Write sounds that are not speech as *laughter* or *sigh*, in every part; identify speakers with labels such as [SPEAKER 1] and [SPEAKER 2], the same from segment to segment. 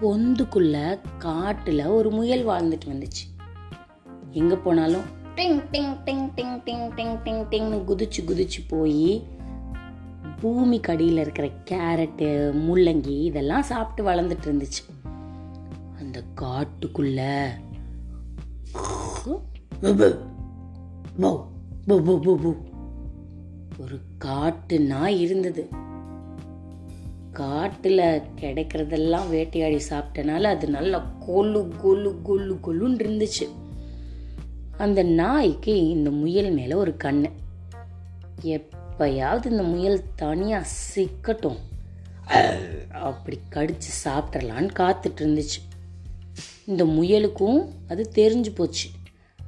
[SPEAKER 1] பொந்துக்குள்ள காட்டுல ஒரு முயல் வாழ்ந்துட்டு வந்துச்சு எங்க போனாலும் டிங் டிங் டிங் டிங் டிங் டிங் டிங் டிங்னு குதிச்சு குதிச்சு போய் பூமி கடியில் இருக்கிற கேரட்டு முள்ளங்கி இதெல்லாம் சாப்பிட்டு வளர்ந்துட்டு இருந்துச்சு அந்த காட்டுக்குள்ள. *laughs* ஒரு காட்டு நாய் இருந்தது காட்டில் கிடைக்கிறதெல்லாம் வேட்டையாடி சாப்பிட்டனால அது நல்லா கொலு கொலு கொலு கொலுன்னு இருந்துச்சு. அந்த நாய்க்கு இந்த முயல் மேலே ஒரு கண் எப்பயாவது இந்த முயல் தனியாக சிக்கட்டும். அப்படி கடிச்சு சாப்பிட்றலான்னு காத்துட்டு இருந்துச்சு. இந்த முயலுக்கும் அது தெரிஞ்சு போச்சு.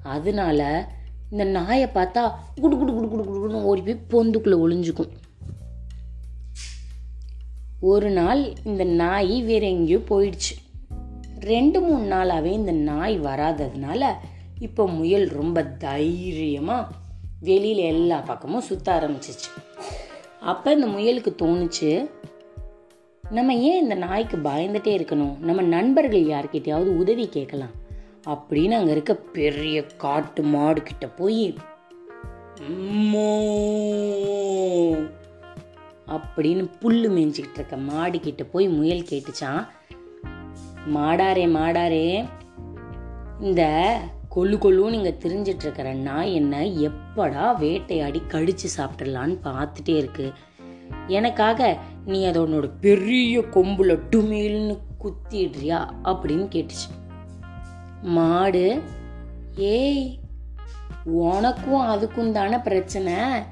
[SPEAKER 1] அதனால இந்த நாயை பார்த்தா குடு குடு குடு குடு குடுன்னு ஓடி போய் பொந்துக்குள்ளே ஒளிஞ்சுக்கும். ஒரு நாள் இந்த நாய் வேற எங்கேயோ போயிடுச்சு. ரெண்டு மூணு நாளாவே இந்த நாய் வராததுனால இப்போ முயல் ரொம்ப தைரியமாக வெளியில் எல்லா பக்கமும் சுத்த ஆரம்பிச்சிச்சு. அப்போ இந்த முயலுக்கு தோணுச்சு நம்ம ஏன் இந்த நாய்க்கு பயந்துட்டே இருக்கணும்? நம்ம நண்பர்கள் யார்கிட்டயாவது உதவி கேட்கலாம். அப்படின்னு அங்கே இருக்க பெரிய காட்டு மாடு கிட்ட போய் "அம்மோ" அப்படின்னு புல்லு மேய்ஞ்சிக்கிட்டு இருக்க மாடு கிட்ட போய் முயல் கேட்டுச்சான் மாடாரே மாடாரே இந்த கொள்ளு கொள்ளுன்னு நீங்கள் தெரிஞ்சிட்டு இருக்கிற நாய் என்ன எப்படா வேட்டையாடி கடிச்சு சாப்பிட்றலான்னு பார்த்துட்டே இருக்கு. எனக்காக நீ அதை உன்னோட பெரிய கொம்புல டுமில்னு குத்திடுறியா அப்படின்னு கேட்டுச்சு. மாடு ஏய் உனக்கும் அதுக்கும் தானே பிரச்சனை.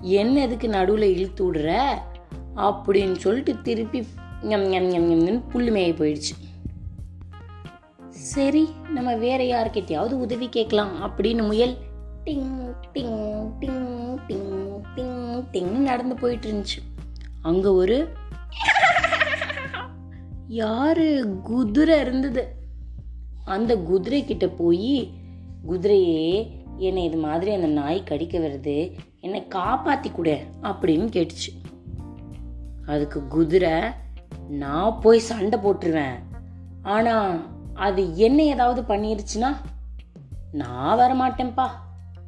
[SPEAKER 1] என்ன எதுக்கு நடுவில் இழுத்து விடுற? அப்படின்னு சொல்லிட்டு திருப்பி ஞம் போயிடுச்சு. சரி நம்ம வேற யார்கிட்டயாவது உதவி கேட்கலாம் அப்படின்னு முயல் டிங் டிங் டிங் டிங் டிங் டிங்னு நடந்து போயிட்டு இருந்துச்சு. அங்க ஒரு யாரு குதிரை இருந்தது. அந்த குதிரை கிட்ட போய் குதிரையே என்னை இது மாதிரி அந்த நாய் கடிக்க வருது என்னை காப்பாத்தி கொடு அப்படின்னு கேட்டுச்சு. அதுக்கு குதிரை நான் போய் சண்டை போட்டுருவேன். ஆனா அது என்ன ஏதாவது பண்ணிருச்சுன்னா நான் வர மாட்டேன்ப்பா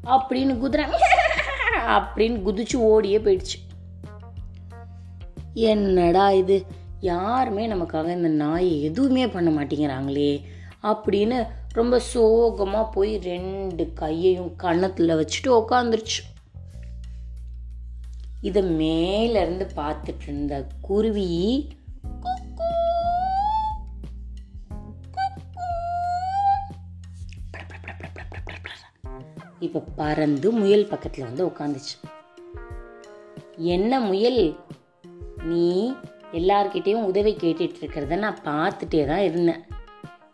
[SPEAKER 1] அப்படின்னு குதிரை *laughs* அப்படின்னு குதிச்சு ஓடியே போயிடுச்சு. என்னடா இது? யாருமே நமக்காக இந்த நாயை எதுவுமே பண்ண மாட்டேங்கிறாங்களே. அப்படின்னு ரொம்ப சோகமாக போய் ரெண்டு கையையும் கன்னத்தில் வச்சுட்டு உக்காந்துருச்சு. இதை மேலேருந்து பார்த்துட்டு இருந்த குருவி இப்போ பறந்து முயல் பக்கத்தில் வந்து உட்காந்துச்சு என்ன முயல்? நீ எல்லார்கிட்டேயும் உதவி கேட்டுட்டு இருக்கிறத நான் பார்த்துட்டே தான் இருந்தேன்.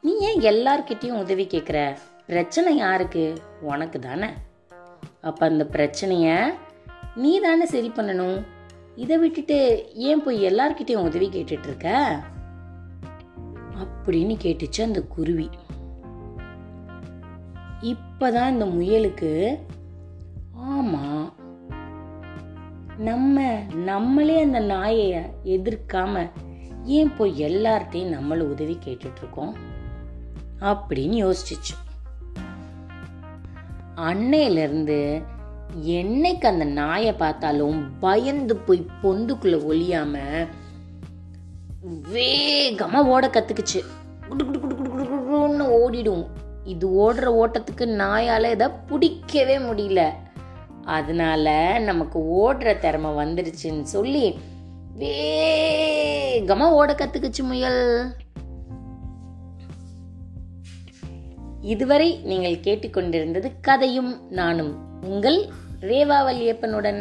[SPEAKER 1] நீ ஏன் எல்லார்கிட்டயும் உதவி கேட்குற பிரச்சனை யாருக்கு? உனக்கு தானே. அப்போ அந்த பிரச்சனைய நீ தானே சரி பண்ணணும். இதை விட்டுட்டு ஏன் போய் எல்லார்கிட்டயும் உதவி கேட்டுட்டு இருக்க அப்படின்னு கேட்டுச்சு அந்த குருவி. இப்பதான் இந்த முயலுக்கு ஆமா நம்ம நம்மளே அந்த நாயை எதிர்க்காம ஏன் போய் எல்லார்ட்டையும் நம்மள உதவி கேட்டுட்டு இருக்கோம் அப்படின்னு யோசிச்சிச்சு. அன்னையிலிருந்து என்னைக்கு அந்த நாயை பார்த்தாலும் பயந்து போய் பொந்துக்குள்ள ஒழியாம வேகமா ஓட கத்துக்குச்சு. குடு குடு குடு குடு குடு குடுன்னு ஓடிடும். இது ஓடுற ஓட்டத்துக்கு நாயால இதை பிடிக்கவே முடியல. அதனால நமக்கு ஓடுற திறமை வந்துருச்சுன்னு சொல்லி வேகமா ஓட கத்துக்குச்சு முயல். இதுவரை நீங்கள் கேட்டுக்கொண்டிருந்தது கதையும் நானும். உங்கள் ரேவாவல் ஏப்பனுடன்